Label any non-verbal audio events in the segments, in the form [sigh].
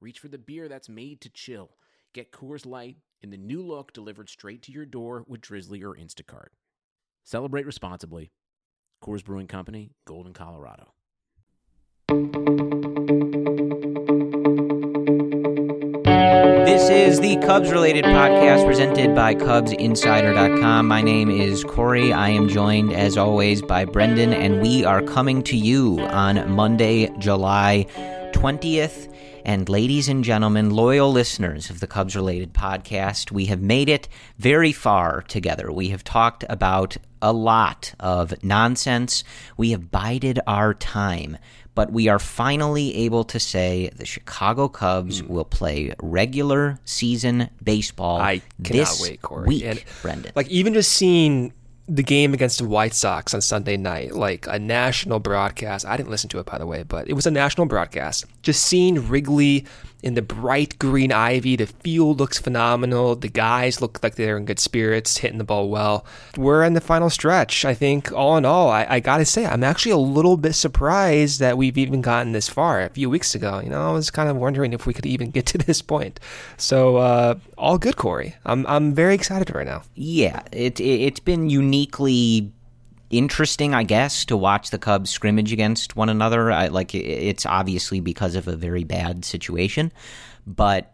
reach for the beer that's made to chill. Get Coors Light in the new look delivered straight to your door with Drizly or Instacart. Celebrate responsibly. Coors Brewing Company, Golden, Colorado. This is the Cubs related podcast presented by CubsInsider.com. My name is Corey. I am joined, as always, by Brendan, and we are coming to you on Monday, July 20th. And ladies and gentlemen, loyal listeners of the Cubs related podcast, we have made it very far together. We have talked about a lot of nonsense. We have bided our time but we are finally able to say the Chicago Cubs mm. will play regular season baseball I this wait, Corey. week, and, Brendan. Like even just seeing the game against the White Sox on Sunday night, like a national broadcast. I didn't listen to it by the way, but it was a national broadcast. Just seeing Wrigley in the bright green ivy. The field looks phenomenal. The guys look like they're in good spirits, hitting the ball well. We're in the final stretch. I think, all in all, I, I got to say, I'm actually a little bit surprised that we've even gotten this far. A few weeks ago, you know, I was kind of wondering if we could even get to [laughs] this point. So, uh, all good, Corey. I'm, I'm very excited right now. Yeah, it, it, it's been uniquely interesting, I guess, to watch the Cubs scrimmage against one another. I, like it's obviously because of a very bad situation, but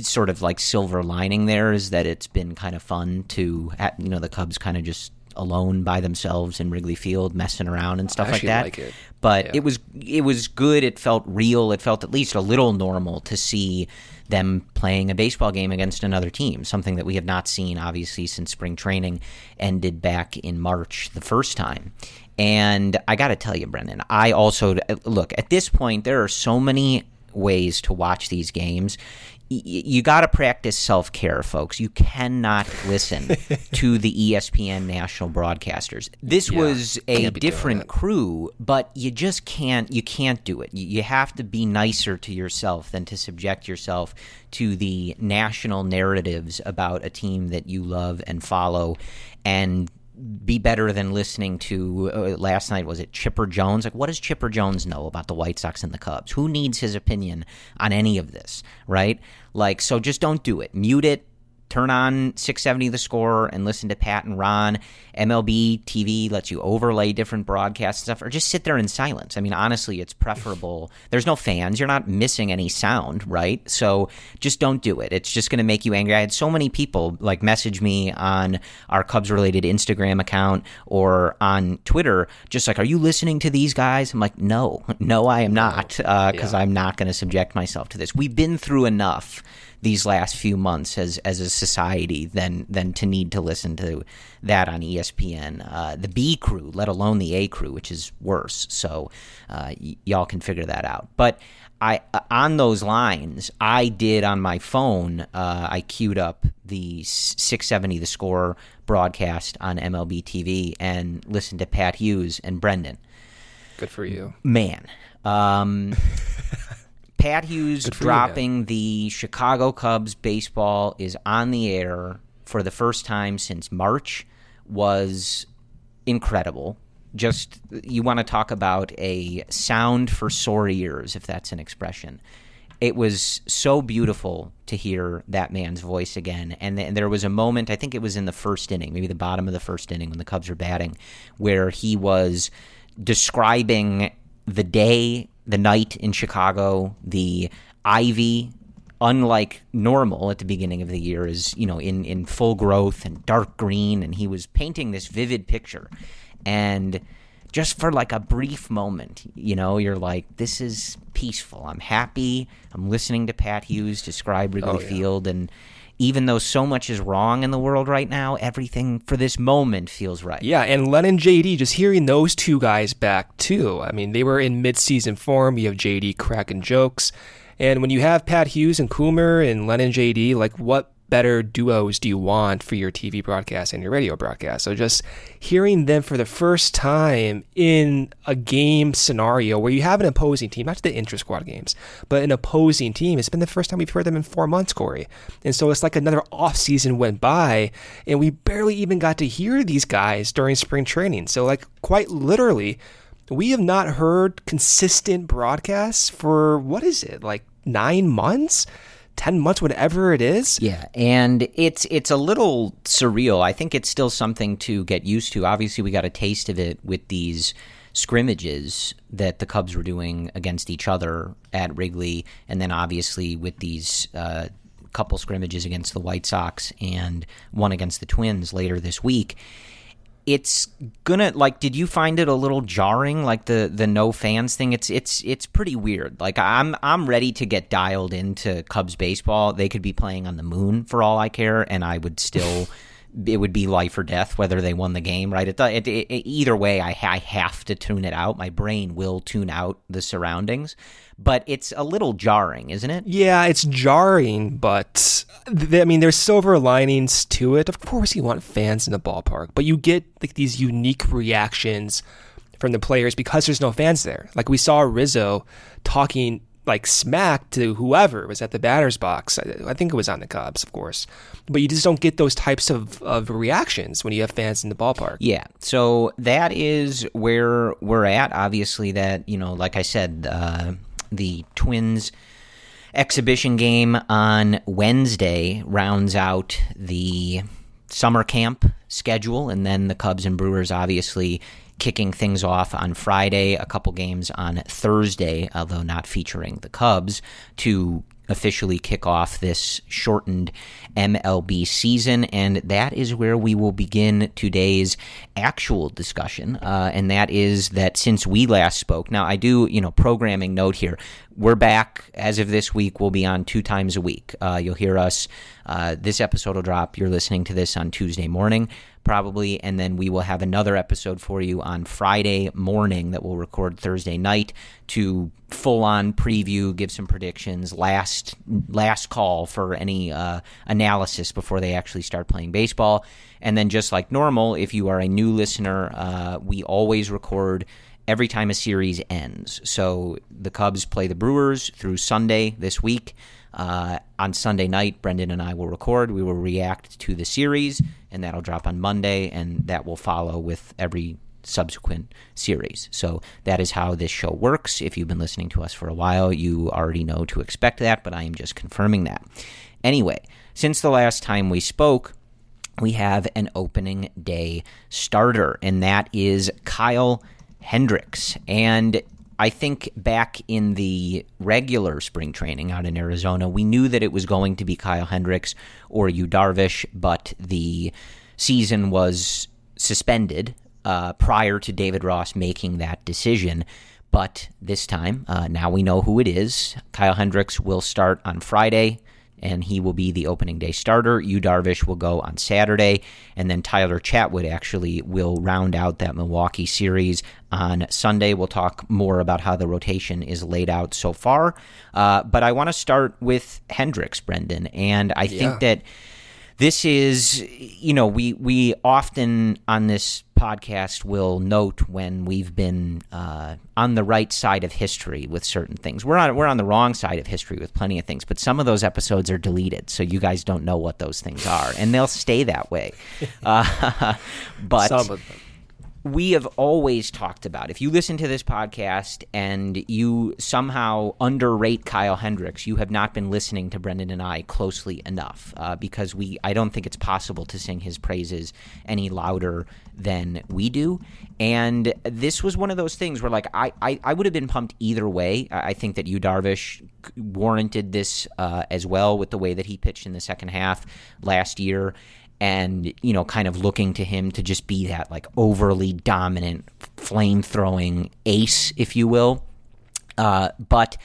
sort of like silver lining there is that it's been kind of fun to you know the Cubs kind of just alone by themselves in Wrigley Field messing around and stuff like that. Like it. But yeah. it was it was good. It felt real. It felt at least a little normal to see them playing a baseball game against another team, something that we have not seen obviously since spring training ended back in March the first time. And I got to tell you, Brendan, I also look at this point. There are so many ways to watch these games you got to practice self care, folks. You cannot listen [laughs] to the ESPN national broadcasters. This yeah, was a different crew, but you just can't. You can't do it. You have to be nicer to yourself than to subject yourself to the national narratives about a team that you love and follow, and be better than listening to uh, last night was it Chipper Jones? Like what does Chipper Jones know about the White Sox and the Cubs? Who needs his opinion on any of this right? Like so just don't do it. Mute it turn on 670 the score and listen to Pat and Ron. MLB TV lets you overlay different broadcasts and stuff or just sit there in silence. I mean, honestly, it's preferable. There's no fans. You're not missing any sound, right? So just don't do it. It's just going to make you angry. I had so many people like message me on our Cubs related Instagram account or on Twitter, just like, are you listening to these guys? I'm like, no, no, I am not, because uh, yeah. I'm not going to subject myself to this. We've been through enough these last few months as as a society than than to need to listen to that on ESPN. Uh, the B crew, let alone the A crew, which is worse. So uh, y- y'all can figure that out. But I uh, on those lines, I did on my phone. Uh, I queued up the 670 The Score broadcast on MLB TV and listened to Pat Hughes and Brendan. Good for you, man. Um, [laughs] Pat Hughes dropping you, the Chicago Cubs baseball is on the air for the first time since March was incredible. Just you want to talk about a sound for sore ears, if that's an expression. It was so beautiful to hear that man's voice again. And, th- and there was a moment, I think it was in the first inning, maybe the bottom of the first inning when the Cubs were batting, where he was describing the day the night in Chicago, the ivy, unlike normal at the beginning of the year, is you know in in full growth and dark green, and he was painting this vivid picture, and just for like a brief moment, you know, you're like, this is peaceful. I'm happy. I'm listening to Pat Hughes describe Wrigley oh, yeah. Field and even though so much is wrong in the world right now, everything for this moment feels right. Yeah, and Len and JD, just hearing those two guys back too. I mean, they were in mid-season form. You have JD cracking jokes, And when you have Pat Hughes and Coomer and Lennon JD, like what better duos do you want for your TV broadcast and your radio broadcast? So just hearing them for the first time in a game scenario where you have an opposing team, not the intra squad games, but an opposing team, it's been the first time we've heard them in four months, Corey. And so it's like another off season went by and we barely even got to hear these guys during spring training. So like quite literally, we have not heard consistent broadcasts for what is it, like nine months? 10 months whatever it is? Yeah and it's it's a little surreal. I think it's still something to get used to. Obviously we got a taste of it with these scrimmages that the cubs were doing against each other at wrigley and then obviously with these uh, couple scrimmages against the white sox and one against the twins later this week it's gonna like did you find it a little jarring like the the no fans thing? It's it's it's pretty weird. Like i'm i'm ready to get dialed into cubs baseball. They could be playing on the moon for all i care and i would still [laughs] it would be life or death whether they won the game right? It, it, it, either way I, I have to tune it out. My brain will tune out the surroundings but it's a little jarring, isn't it? Yeah, it's jarring, but th- I mean, there's silver linings to it. Of course, you want fans in the ballpark, but you get like these unique reactions from the players because there's no fans there. Like we saw Rizzo talking like smack to whoever was at the batter's box. I, I, think it was on the Cubs, of course. But you just don't get those types of, of reactions when you have fans in the ballpark. Yeah. So that is where we're at. Obviously, that, you know, like I said, uh, the Twins exhibition game on Wednesday rounds out the summer camp schedule, and then the Cubs and Brewers obviously kicking things off on Friday, a couple games on Thursday, although not featuring the Cubs, to officially kick off this shortened MLB season. And that is where we will begin today's actual discussion. Uh, and that is that since we last spoke, now I do, you know, programming note here. We're back as of this week. We'll be on two times a week. Uh, you'll hear us. Uh, this episode will drop. You're listening to this on Tuesday morning probably, and then we will have another episode for you on Friday morning that we'll record Thursday night to full on preview, give some predictions, last last call for any uh, analysis before they actually start playing baseball, and then just like normal, if you are a new listener, uh, we always record every time a series ends. So the Cubs play the Brewers through Sunday this week. Uh, on Sunday night, Brendan and I will record. We will react to the series, and that'll drop on Monday, and that will follow with every subsequent series. So that is how this show works. If you've been listening to us for a while, you already know to expect that, but I am just confirming that. Anyway, since the last time we spoke, we have an opening day starter, and that is Kyle Hendricks. And I think back in the regular spring training out in Arizona, we knew that it was going to be Kyle Hendricks or Yu Darvish, but the season was suspended uh, prior to David Ross making that decision. But this time, uh, now we know who it is. Kyle Hendricks will start on Friday and he will be the opening day starter. Yu Darvish will go on Saturday, and then Tyler Chatwood actually will round out that Milwaukee series on Sunday. We'll talk more about how the rotation is laid out so far. Uh, but I want to start with Hendricks, Brendan, and I yeah. think that this is, you know, we we often on this podcast will note when we've been uh, on the right side of history with certain things. We're on we're on the wrong side of history with plenty of things, but some of those episodes are deleted, so you guys don't know what those things are, and they'll stay that way. [laughs] Uh, [laughs] but some of them we have always talked about if you listen to this podcast and you somehow underrate Kyle Hendricks, you have not been listening to Brendan and I closely enough uh, because we I don't think it's possible to sing his praises any louder than we do. And this was one of those things where like I, I, I would have been pumped either way. I think that Yu Darvish warranted this uh, as well with the way that he pitched in the second half last year and you know kind of looking to him to just be that like overly dominant flame throwing ace if you will. Uh, but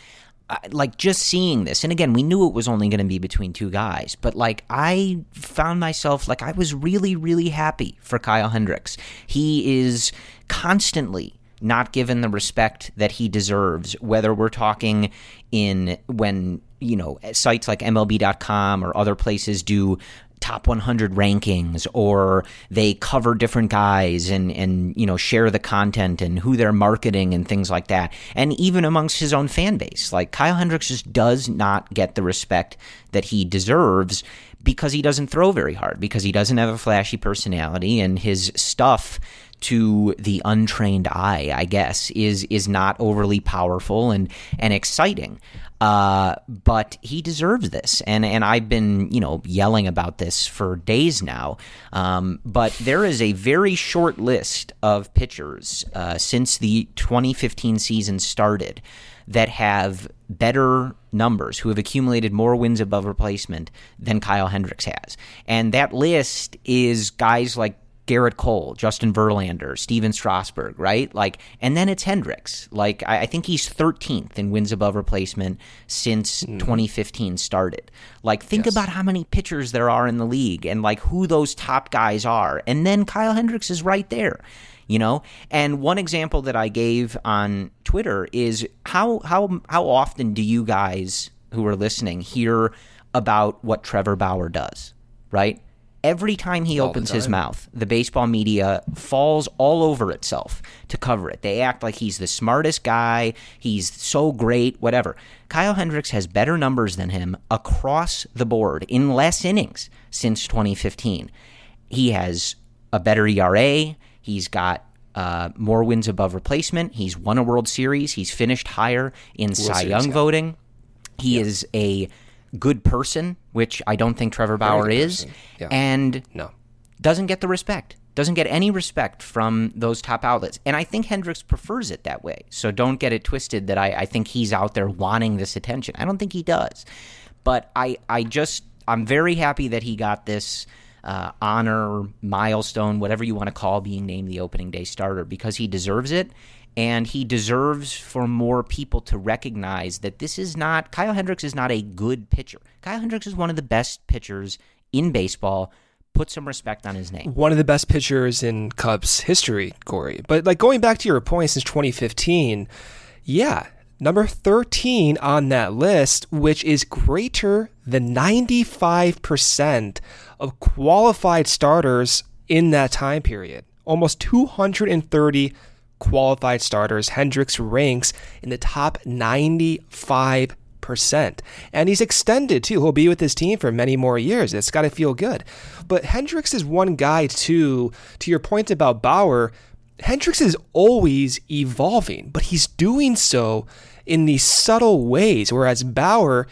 uh, like just seeing this and again we knew it was only going to be between two guys but like i found myself like i was really really happy for kyle hendricks. He is constantly not given the respect that he deserves, whether we're talking in when, you know, sites like MLB.com or other places do top 100 rankings or they cover different guys and and you know share the content and who they're marketing and things like that and even amongst his own fan base like Kyle Hendricks just does not get the respect that he deserves because he doesn't throw very hard because he doesn't have a flashy personality and his stuff to the untrained eye, I guess, is is not overly powerful and and exciting. Uh, but he deserves this, and and I've been you know yelling about this for days now. Um, but there is a very short list of pitchers uh, since the 2015 season started that have better numbers, who have accumulated more wins above replacement than Kyle Hendricks has, and that list is guys like Gerrit Cole, Justin Verlander, Stephen Strasburg, right? Like, and then it's Hendricks. Like, I, I think he's 13th in wins above replacement since mm. 2015 started. Like, think yes. about how many pitchers there are in the league and like who those top guys are. And then Kyle Hendricks is right there. You know, and one example that I gave on Twitter is how how how often do you guys who are listening hear about what Trevor Bauer does, right? Every time he all opens his mouth, the baseball media falls all over itself to cover it. They act like he's the smartest guy, he's so great, whatever. Kyle Hendricks has better numbers than him across the board in less innings since 2015. He has a better ERA, he's got uh, more wins above replacement, he's won a World Series, he's finished higher in World Cy Young yeah. voting. He yeah. is a good person, which I don't think Trevor Bauer is, yeah. and no. doesn't get the respect. Doesn't get any respect from those top outlets. And I think Hendricks prefers it that way. So don't get it twisted that I, I think he's out there wanting this attention. I don't think he does. But I, I just, I'm very happy that he got this uh, honor, milestone, whatever you want to call being named the opening day starter because he deserves it and he deserves for more people to recognize that this is not Kyle Hendricks is not a good pitcher. Kyle Hendricks is one of the best pitchers in baseball. Put some respect on his name. One of the best pitchers in Cubs history, Corey. But like going back to your point since 2015, yeah, number 13 on that list, which is greater than 95% of qualified starters in that time period. Almost 230 qualified starters, Hendricks ranks in the top 95 percent. And he's extended too. He'll be with his team for many more years. It's got to feel good. But Hendricks is one guy too. To your point about Bauer, Hendricks is always evolving, but he's doing so in these subtle ways. Whereas Bauer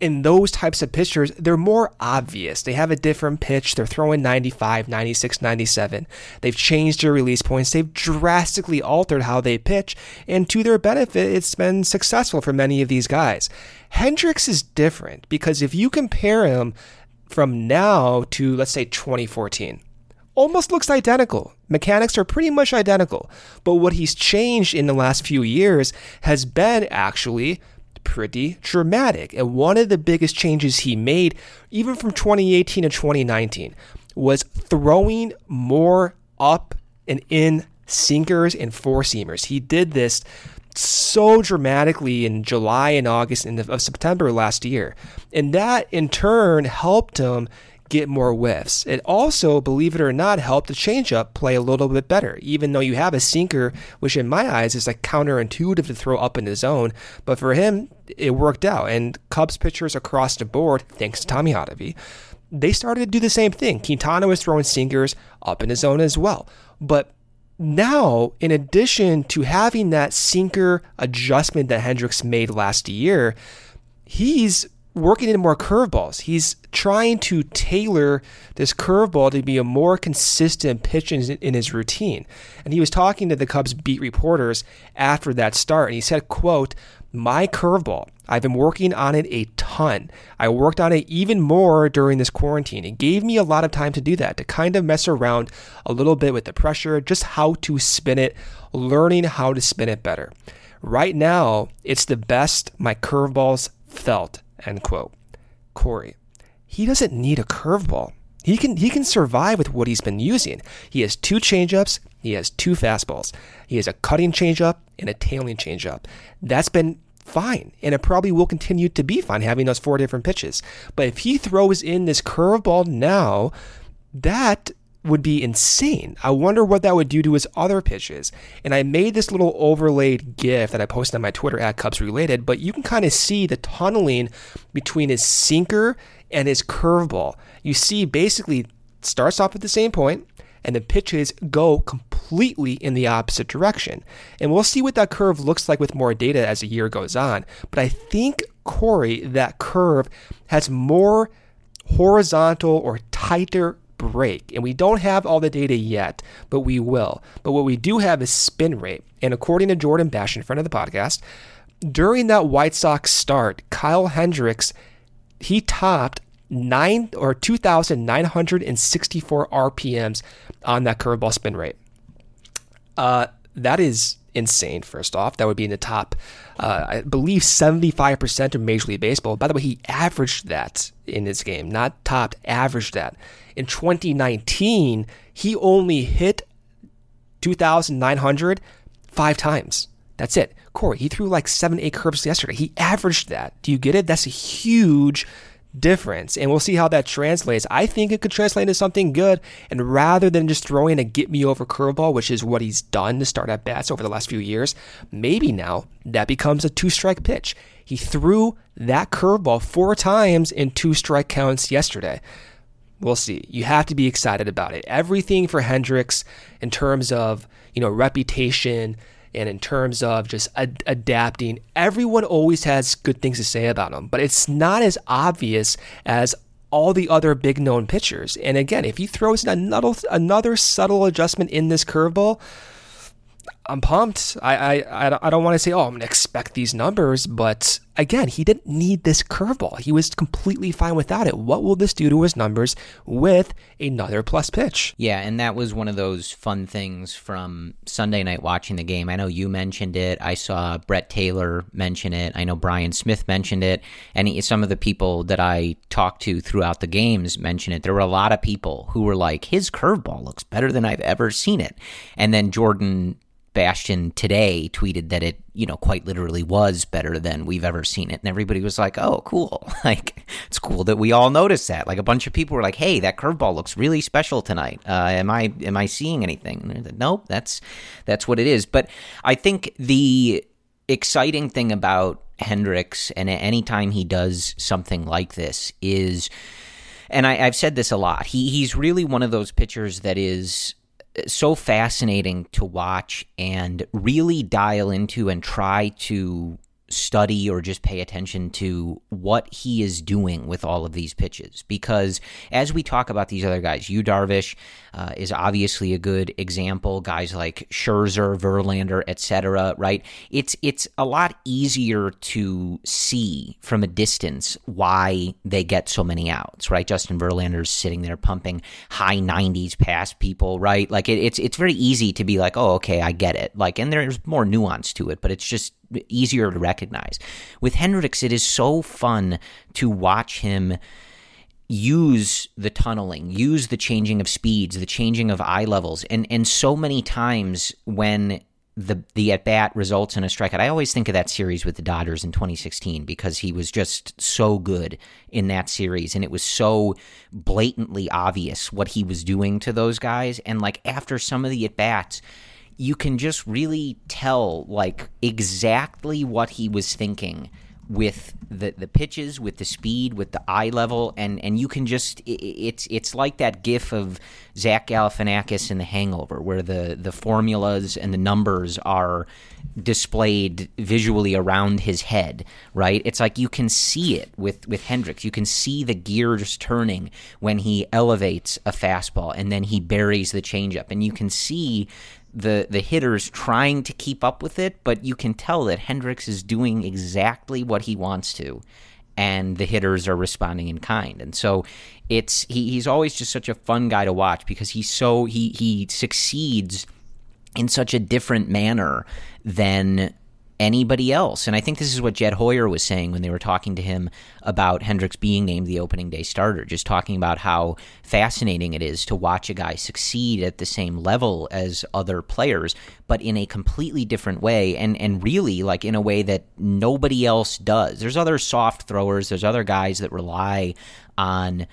in those types of pitchers, they're more obvious. They have a different pitch. They're throwing 95, 96, 97. They've changed their release points. They've drastically altered how they pitch. And to their benefit, it's been successful for many of these guys. Hendricks is different because if you compare him from now to, let's say, 2014, almost looks identical. Mechanics are pretty much identical. But what he's changed in the last few years has been actually pretty dramatic. And one of the biggest changes he made, even from 2018 to 2019, was throwing more up and in sinkers and four seamers. He did this so dramatically in July and August and of September last year. And that in turn helped him get more whiffs. It also, believe it or not, helped the changeup play a little bit better, even though you have a sinker, which in my eyes is like counterintuitive to throw up in the zone. But for him, it worked out. And Cubs pitchers across the board, thanks to Tommy Hottovy, they started to do the same thing. Quintana was throwing sinkers up in the zone as well. But now, in addition to having that sinker adjustment that Hendricks made last year, he's working in more curveballs. He's trying to tailor this curveball to be a more consistent pitch in, in, his routine. And he was talking to the Cubs beat reporters after that start, and he said, "quote My curveball. I've been working on it a ton. I worked on it even more during this quarantine. It gave me a lot of time to do that, to kind of mess around a little bit with the pressure, just how to spin it, learning how to spin it better." Right now, it's the best my curveballs felt End quote. Corey, he doesn't need a curveball. He can he can survive with what he's been using. He has two changeups, he has two fastballs. He has a cutting changeup and a tailing changeup. That's been fine, and it probably will continue to be fine having those four different pitches. But if he throws in this curveball now, that would be insane. I wonder what that would do to his other pitches. And I made this little overlaid GIF that I posted on my Twitter at Cubs Related, but you can kind of see the tunneling between his sinker and his curveball. You see, basically, starts off at the same point, and the pitches go completely in the opposite direction. And we'll see what that curve looks like with more data as the year goes on. But I think, Corey, that curve has more horizontal or tighter break. And we don't have all the data yet, but we will. But what we do have is spin rate. And according to Jordan Bash, in front of the podcast, during that White Sox start, Kyle Hendricks, he topped nine or 2,964 RPMs on that curveball spin rate. Uh, that is insane, first off. That would be in the top, uh, I believe, 75% of Major League Baseball. By the way, he averaged that in his game, not topped, averaged that. In 2019, he only hit 2,900 five times. That's it. Corey, he threw like seven, eight curves yesterday. He averaged that. Do you get it? That's a huge difference. And we'll see how that translates. I think it could translate into something good. And rather than just throwing a get me over curveball, which is what he's done to start at bats over the last few years, maybe now that becomes a two strike pitch. He threw that curveball four times in two strike counts yesterday. We'll see. You have to be excited about it. Everything for Hendricks in terms of, you know, reputation, and in terms of just ad- adapting, everyone always has good things to say about him, but it's not as obvious as all the other big known pitchers. And again, if he throws another another subtle adjustment in this curveball, I'm pumped. I I I don't want to say, oh, I'm gonna expect these numbers, but again, he didn't need this curveball. He was completely fine without it. What will this do to his numbers with another plus pitch? Yeah, and that was one of those fun things from Sunday night watching the game. I know you mentioned it. I saw Brett Taylor mention it. I know Brian Smith mentioned it, and he, some of the people that I talked to throughout the games mentioned it. There were a lot of people who were like, "His curveball looks better than I've ever seen it," and then Jordan Bastian today tweeted that it, you know, quite literally was better than we've ever seen it. And everybody was like, oh, cool. [laughs] Like, it's cool that we all noticed that. Like, a bunch of people were like, hey, that curveball looks really special tonight. Uh, am I, am I seeing anything? Said, nope, that's, that's what it is. But I think the exciting thing about Hendricks and anytime he does something like this is, and I, have said this a lot, he, he's really one of those pitchers that is so fascinating to watch and really dial into and try to study or just pay attention to what he is doing with all of these pitches. Because as we talk about these other guys, Yu Darvish uh, is obviously a good example. Guys like Scherzer, Verlander, etc. Right? It's it's a lot easier to see from a distance why they get so many outs. Right? Justin Verlander's sitting there pumping high 90s past people. Right? Like it, it's it's very easy to be like, oh, okay, I get it. Like, and there's more nuance to it, but it's just easier to recognize. With Hendricks, it is so fun to watch him use the tunneling, use the changing of speeds, the changing of eye levels, and and so many times when the the at bat results in a strikeout. I always think of that series with the Dodgers in 2016 because he was just so good in that series, and it was so blatantly obvious what he was doing to those guys. And like after some of the at bats you can just really tell like exactly what he was thinking with the the pitches, with the speed, with the eye level, and and you can just it, it's it's like that gif of Zach Galifianakis in The Hangover, where the the formulas and the numbers are displayed visually around his head, right? It's like you can see it with with Hendricks. You can see the gears turning when he elevates a fastball and then he buries the changeup, and you can see the the hitters trying to keep up with it, but you can tell that Hendricks is doing exactly what he wants to, and the hitters are responding in kind. And so it's he, he's always just such a fun guy to watch because he's so he he succeeds in such a different manner than anybody else. And I think this is what Jed Hoyer was saying when they were talking to him about Hendricks being named the opening day starter, just talking about how fascinating it is to watch a guy succeed at the same level as other players, but in a completely different way and, and really like in a way that nobody else does. There's other soft throwers, there's other guys that rely on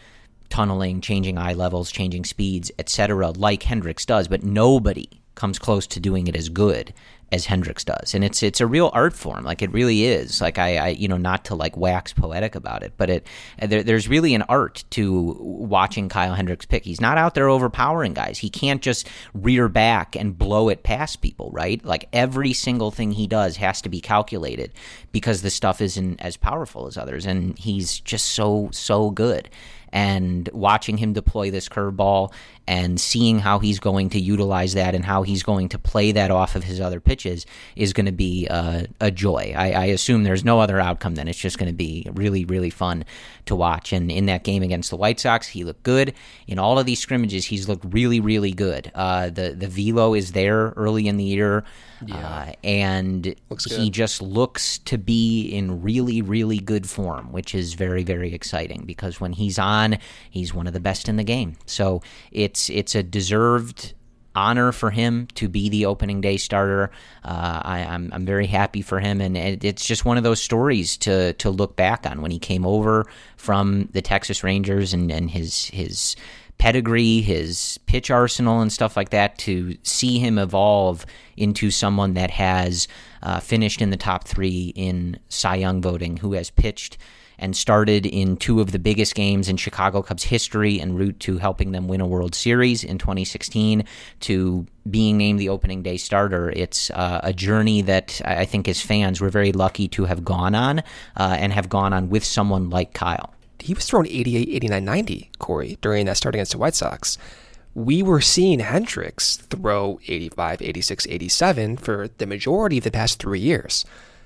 tunneling, changing eye levels, changing speeds, etc., like Hendricks does, but nobody comes close to doing it as good as Hendricks does, and it's it's a real art form. Like it really is. Like I, I you know, not to like wax poetic about it, but it there, there's really an art to watching Kyle Hendricks pick. He's not out there overpowering guys. He can't just rear back and blow it past people, right? Like every single thing he does has to be calculated because the stuff isn't as powerful as others, and he's just so so good and watching him deploy this curveball and seeing how he's going to utilize that and how he's going to play that off of his other pitches is going to be uh, a joy. I, I, assume there's no other outcome than it's just going to be really, really fun to watch. And in that game against the White Sox, he looked good. In all of these scrimmages, he's looked really, really good. Uh, the the velo is there early in the year, yeah. uh, and he just looks to be in really, really good form, which is very, very exciting because when he's on, he's one of the best in the game. So it's it's it's a deserved honor for him to be the opening day starter. Uh, I, am I'm, I'm very happy for him, and it, it's just one of those stories to to look back on when he came over from the Texas Rangers and, and his his pedigree, his pitch arsenal, and stuff like that. To see him evolve into someone that has uh, finished in the top three in Cy Young voting, who has pitched and started in two of the biggest games in Chicago Cubs history en route to helping them win a World Series in 2016 to being named the opening day starter. It's uh, a journey that I think as fans we're very lucky to have gone on uh, and have gone on with someone like Kyle. He was thrown 88, 89, 90, Corey, during that start against the White Sox we were seeing Hendricks throw 85, 86, 87 for the majority of the past three years.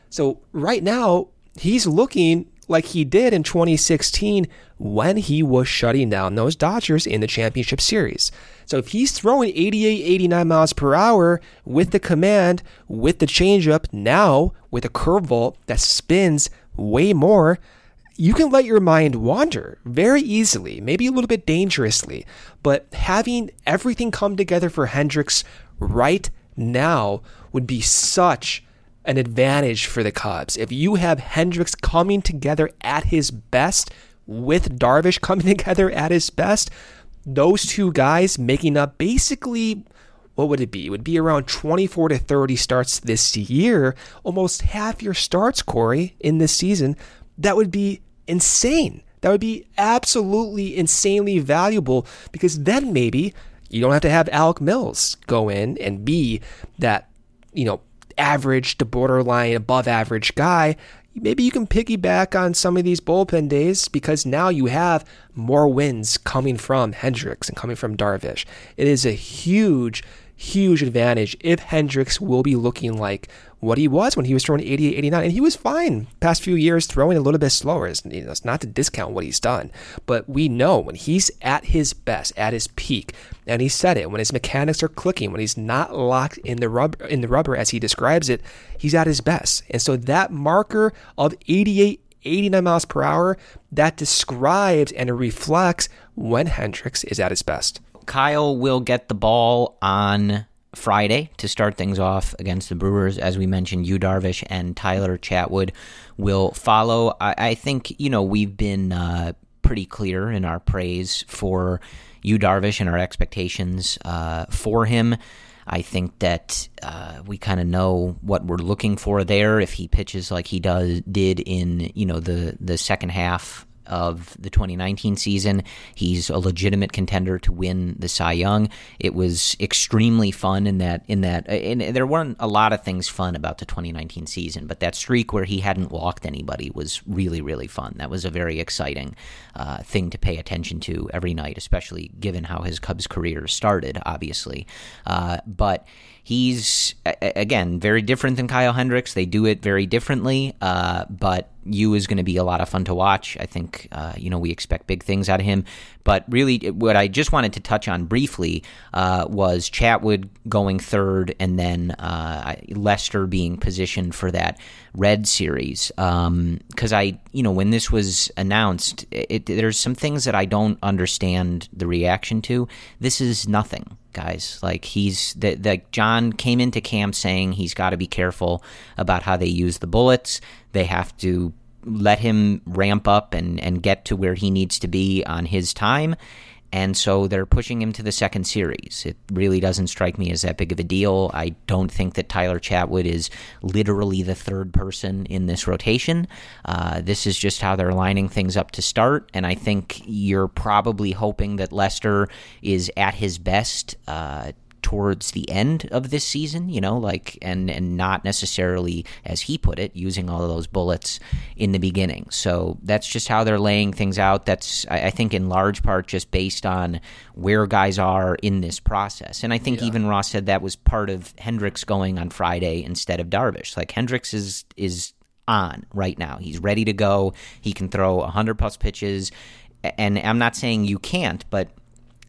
So right now, he's looking like he did in 2016 when he was shutting down those Dodgers in the championship series. So if he's throwing 88, 89 miles per hour with the command, with the changeup, now with a curveball that spins way more, you can let your mind wander very easily, maybe a little bit dangerously. But having everything come together for Hendricks right now would be such an advantage for the Cubs. If you have Hendricks coming together at his best with Darvish [laughs] coming together at his best, those two guys making up basically what would it be? It would be around 24 to 30 starts this year, almost half your starts, Corey, in this season. That would be insane. That would be absolutely insanely valuable because then maybe you don't have to have Alec Mills go in and be that, you know, average to borderline above average guy, maybe you can piggyback on some of these bullpen days because now you have more wins coming from Hendricks and coming from Darvish. It is a huge, huge advantage if Hendricks will be looking like what he was when he was throwing 88, 89. And he was fine past few years throwing a little bit slower. It's, you know, it's not to discount what he's done, but we know when he's at his best, at his peak, and he said it, when his mechanics are clicking, when he's not locked in the rubber, in the rubber as he describes it, he's at his best. And so that marker of 88, 89 miles per hour, that describes and reflects when Hendricks is at his best. Kyle will get the ball on Friday to start things off against the Brewers. As we mentioned, Yu Darvish and Tyler Chatwood will follow. I, I think, you know, we've been uh, pretty clear in our praise for Yu Darvish and our expectations uh, for him. I think that uh, we kind of know what we're looking for there. If he pitches like he does did in you know the the second half of the 2019 season. He's a legitimate contender to win the Cy Young. It was extremely fun in that in that and there weren't a lot of things fun about the 2019 season, but that streak where he hadn't walked anybody was really really fun. That was a very exciting uh, thing to pay attention to every night, especially given how his Cubs career started, obviously. Uh, but he's again very different than Kyle Hendricks. They do it very differently, uh, but you is going to be a lot of fun to watch. I think, uh, Yu know, we expect big things out of him. But really, what I just wanted to touch on briefly uh, was Chatwood going third and then uh, Lester being positioned for that Red series. Because um, I, you know, when this was announced, it, there's some things that I don't understand the reaction to. This is nothing guys. Like he's that like Jon came into camp saying he's got to be careful about how they use the bullets. They have to let him ramp up and and get to where he needs to be on his time. And so they're pushing him to the second series. It really doesn't strike me as that big of a deal. I don't think that Tyler Chatwood is literally the third person in this rotation. Uh, this is just how they're lining things up to start. And I think you're probably hoping that Lester is at his best uh, towards the end of this season, you know, like and and not necessarily as he put it, using all of those bullets in the beginning. So that's just how they're laying things out. That's I, I think in large part just based on where guys are in this process. And I think yeah. even Ross said that was part of Hendricks going on Friday instead of Darvish. Like Hendricks is is on right now. He's ready to go. He can throw 100 plus pitches. And I'm not saying you can't, but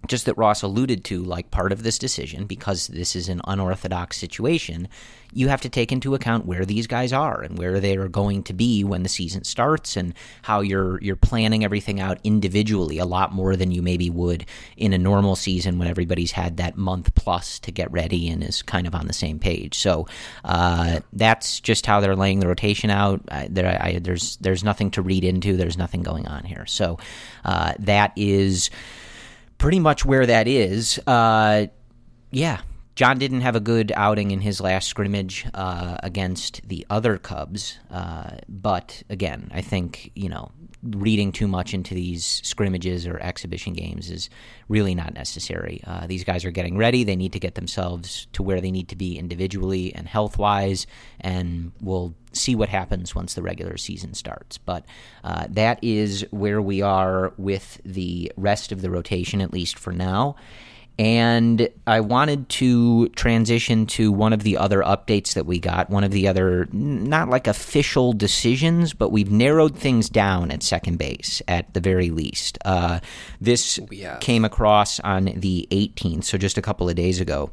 just that Ross alluded to, like part of this decision, because this is an unorthodox situation, you have to take into account where these guys are and where they are going to be when the season starts, and how you're you're planning everything out individually a lot more than you maybe would in a normal season when everybody's had that month plus to get ready and is kind of on the same page. So uh, that's just how they're laying the rotation out. I, there, I, there's there's nothing to read into. There's nothing going on here. So uh, that is pretty much where that is. Uh, yeah, Jon didn't have a good outing in his last scrimmage uh, against the other Cubs, uh, but again, I think you know reading too much into these scrimmages or exhibition games is really not necessary. Uh, these guys are getting ready; they need to get themselves to where they need to be individually and health wise, and we'll see what happens once the regular season starts. But uh, that is where we are with the rest of the rotation, at least for now. And I wanted to transition to one of the other updates that we got, one of the other, not like official decisions, but we've narrowed things down at second base at the very least. Uh, this came across on the 18th, so just a couple of days ago.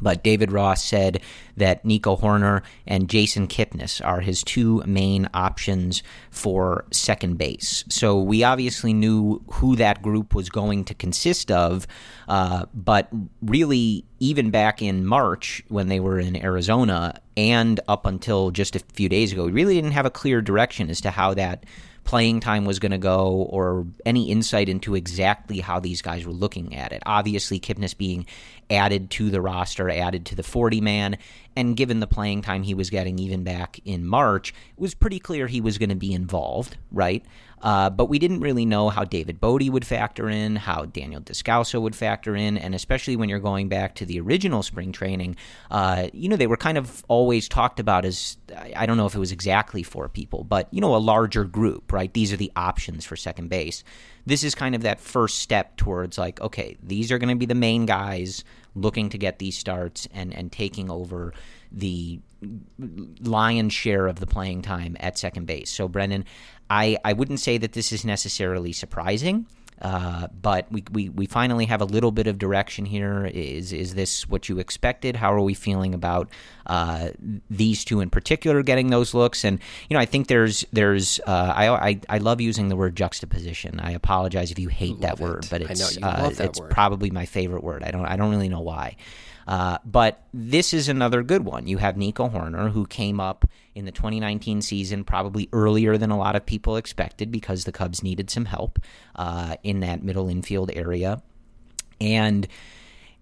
But David Ross said that Nico Hoerner and Jason Kipnis are his two main options for second base. So we obviously knew who that group was going to consist of, uh, but really, even back in March when they were in Arizona and up until just a few days ago, we really didn't have a clear direction as to how that playing time was going to go or any insight into exactly how these guys were looking at it. Obviously, Kipnis being added to the roster, added to the 40 man, and given the playing time he was getting even back in March, it was pretty clear he was going to be involved, right? Uh, but we didn't really know how David Bote would factor in, how Daniel Descalso would factor in, and especially when you're going back to the original spring training, uh, you know, they were kind of always talked about as I don't know if it was exactly four people, but you know, a larger group, right? These are the options for second base. This is kind of that first step towards like, okay, these are going to be the main guys looking to get these starts and and taking over the lion's share of the playing time at second base. So, Brendan, I, I wouldn't say that this is necessarily surprising. Uh, but we, we, we finally have a little bit of direction here. Is is this what you expected? How are we feeling about uh, these two in particular getting those looks? And you know, I think there's there's uh, I, I, I love using the word juxtaposition. I apologize if you hate that it. word, but it's uh, it's word. probably my favorite word. I don't I don't really know why. Uh, but this is another good one. You have Nico Hoerner, who came up in the 2019 season probably earlier than a lot of people expected because the Cubs needed some help uh, in that middle infield area. And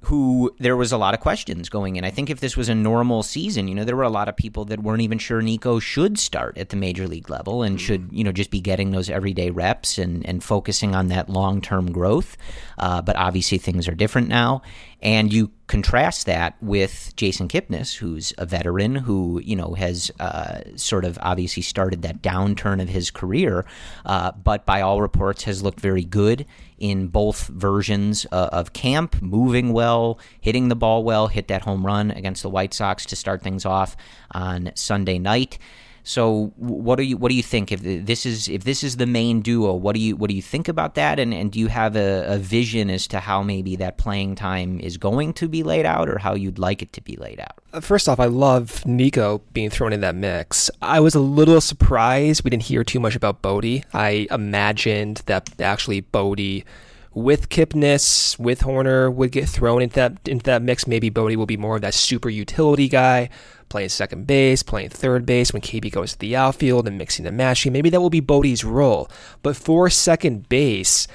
who there was a lot of questions going in. I think if this was a normal season, you know, there were a lot of people that weren't even sure Nico should start at the major league level and should, you know, just be getting those everyday reps and, and focusing on that long term growth. Uh, but obviously things are different now. And you contrast that with Jason Kipnis, who's a veteran who, you know, has uh, sort of obviously started that downturn of his career, uh, but by all reports has looked very good in both versions uh, of camp, moving well, hitting the ball well, hit that home run against the White Sox to start things off on Sunday night. So what do you what do you think if this is if this is the main duo? What do you what do you think about that? And and do you have a, a vision as to how maybe that playing time is going to be laid out, or how you'd like it to be laid out? Uh, first off, I love Nico being thrown in that mix. I was a little surprised we didn't hear too much about Bote. I imagined that actually Bote with Kipnis, with Hoerner, would get thrown into that into that mix. Maybe Bote will be more of that super utility guy, playing second base, playing third base when KB goes to the outfield and mixing and matching. Maybe that will be Bote's role. But for second base,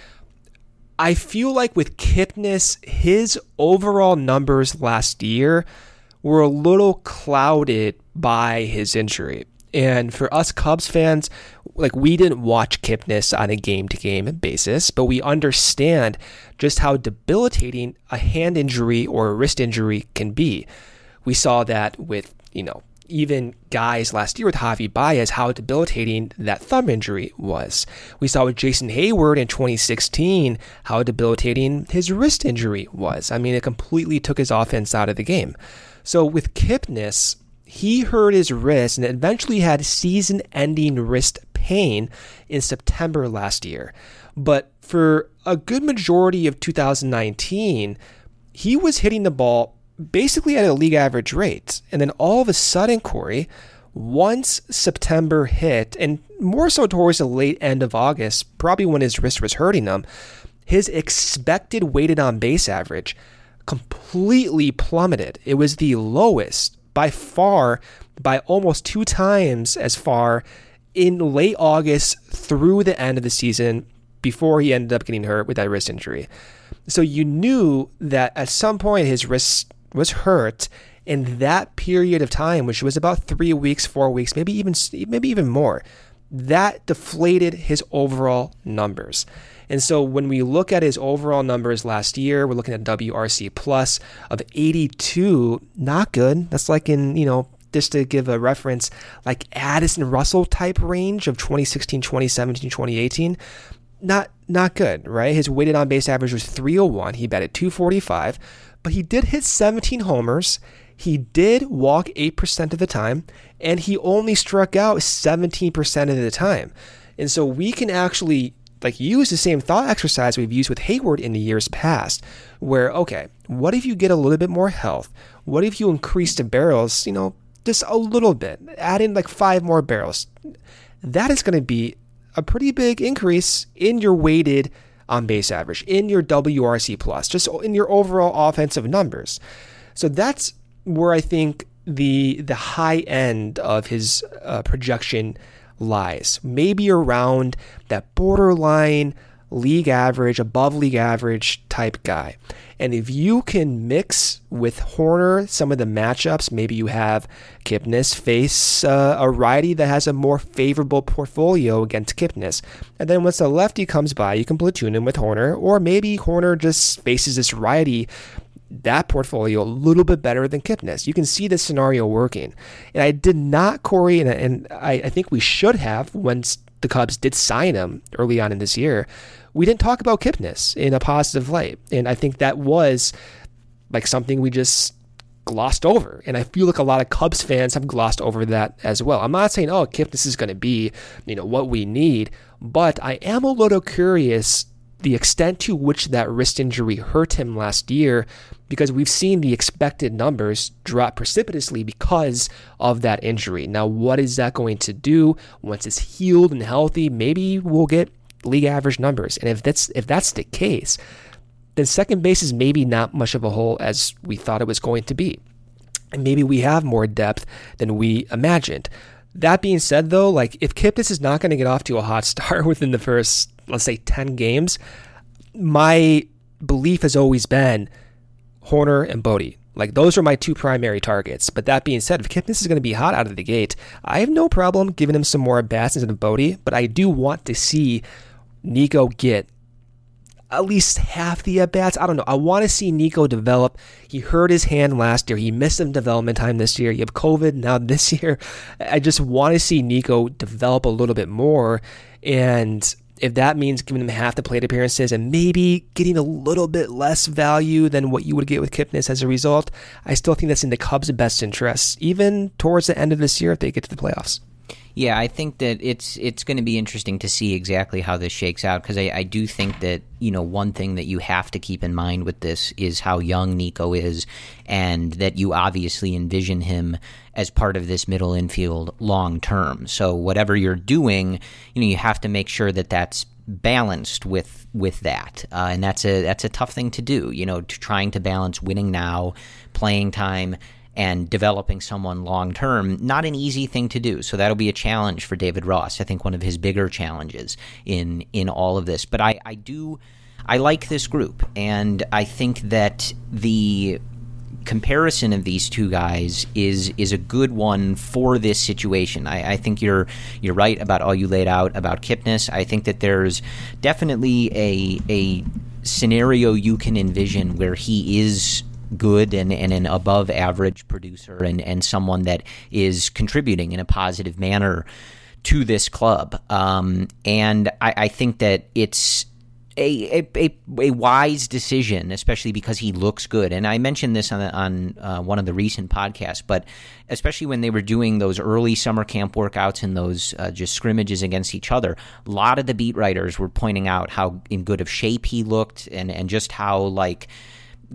I feel like with Kipnis, his overall numbers last year were a little clouded by his injury. And for us Cubs fans, like we didn't watch Kipnis on a game to game basis, but we understand just how debilitating a hand injury or a wrist injury can be. We saw that with, you know, even guys last year with Javy Baez, how debilitating that thumb injury was. We saw with Jason Heyward in 2016 how debilitating his wrist injury was. I mean, it completely took his offense out of the game. So with Kipnis, he hurt his wrist and eventually had season ending wrist pain in September last year. But for a good majority of 2019, he was hitting the ball basically at a league average rate. And then all of a sudden, Corey, once September hit, and more so towards the late end of August, probably when his wrist was hurting him, his expected weighted on base average completely plummeted. It was the lowest by far, by almost two times as far in late August through the end of the season before he ended up getting hurt with that wrist injury. So you knew that at some point his wrist was hurt in that period of time, which was about three weeks, four weeks, maybe even maybe even more. That deflated his overall numbers. And so when we look at his overall numbers last year, we're looking at WRC plus of 82, not good. That's like in, you know, just to give a reference, like Addison Russell type range of 2016, 2017, 2018. Not not good, right? His weighted on base average was 301. He batted 245, but he did hit 17 homers. He did walk 8% of the time, and he only struck out 17% of the time. And so we can actually like use the same thought exercise we've used with Heyward in the years past, where okay, what if you get a little bit more health? What if you increase the barrels, you know, just a little bit, add in like five more barrels? That is going to be a pretty big increase in your weighted on base average, in your WRC plus, just in your overall offensive numbers. So that's where I think the the high end of his uh, projection lies, maybe around that borderline league average, above league average type guy. And if you can mix with Hoerner some of the matchups, maybe you have Kipnis face uh, a righty that has a more favorable portfolio against Kipnis. And then once the lefty comes by, you can platoon him with Hoerner, or maybe Hoerner just faces this righty that portfolio a little bit better than Kipnis. You can see this scenario working. And I did not, Corey, and, and I, I think we should have once the Cubs did sign him early on in this year. We didn't talk about Kipnis in a positive light. And I think that was like something we just glossed over. And I feel like a lot of Cubs fans have glossed over that as well. I'm not saying, oh, Kipnis is going to be, you know, what we need, but I am a little curious the extent to which that wrist injury hurt him last year because we've seen the expected numbers drop precipitously because of that injury. Now, what is that going to do once it's healed and healthy? Maybe we'll get league average numbers. And if that's if that's the case, then second base is maybe not much of a hole as we thought it was going to be. And maybe we have more depth than we imagined. That being said, though, like if Kipnis is not going to get off to a hot [laughs] start within the first, let's say, 10 games, my belief has always been Hoerner and Bote. Like those are my two primary targets. But that being said, if Kipnis is going to be hot out of the gate, I have no problem giving him some more bats instead of Bote. But I do want to see Nico get at least half the at bats. I don't know. I want to see Nico develop. He hurt his hand last year. He missed some development time this year. You have COVID [laughs] now this year. I just want to see Nico develop a little bit more. And if that means giving him half the plate appearances and maybe getting a little bit less value than what you would get with Kipnis as a result, I still think that's in the Cubs' best interest, even towards the end of this year if they get to the playoffs. Yeah, I think that it's it's going to be interesting to see exactly how this shakes out because I, I, do think that you know one thing that you have to keep in mind with this is how young Nico is, and that you obviously envision him as part of this middle infield long term. So whatever you're doing, you know, you have to make sure that that's balanced with with that, uh, and that's a that's a tough thing to do. You know, to trying to balance winning now, playing time and developing someone long term, not an easy thing to do. So that'll be a challenge for David Ross. I think one of his bigger challenges in in all of this. But I, I do I like this group, and I think that the comparison of these two guys is is a good one for this situation. I, I, think you're you're right about all you laid out about Kipnis. I think that there's definitely a a scenario you can envision where he is good and, and an above average producer and, and someone that is contributing in a positive manner to this club. Um, and I, I, think that it's a, a, a, wise decision, especially because he looks good. And I mentioned this on, on uh, one of the recent podcasts, but especially when they were doing those early summer camp workouts and those uh, just scrimmages against each other, a lot of the beat writers were pointing out how in good of shape he looked and, and just how, like,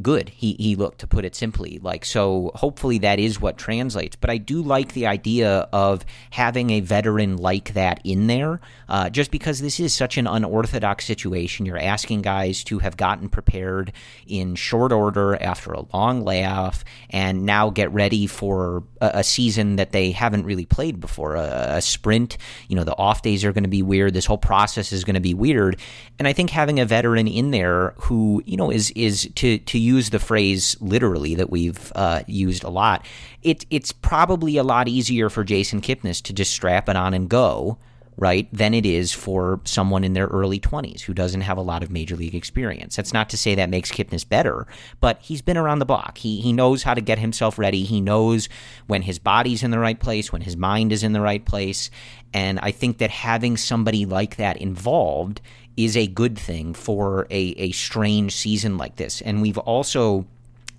good. He, he looked to put it simply like so hopefully that is what translates. But i do like the idea of having a veteran like that in there uh, just because this is such an unorthodox situation. You're asking guys to have gotten prepared in short order after a long layoff and now get ready for a, a season that they haven't really played before a, a sprint. You know the off days are going to be weird. This whole process is going to be weird. And i think having a veteran in there who you know is is to to use the phrase literally that we've uh, used a lot, it, it's probably a lot easier for Jason Kipnis to just strap it on and go, right, than it is for someone in their early 20s who doesn't have a lot of major league experience. That's not to say that makes Kipnis better, but he's been around the block. He, he knows how to get himself ready. He knows when his body's in the right place, when his mind is in the right place. And I think that having somebody like that involved is a good thing for a, a strange season like this. And we've also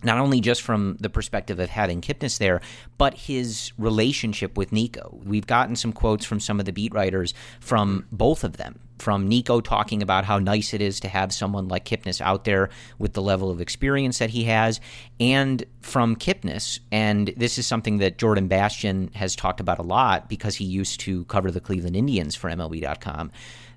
not only just from the perspective of having Kipnis there, but his relationship with Nico. We've gotten some quotes from some of the beat writers from both of them. From Nico talking about how nice it is to have someone like Kipnis out there with the level of experience that he has, and from Kipnis, and this is something that Jordan Bastian has talked about a lot because he used to cover the Cleveland Indians for MLB.com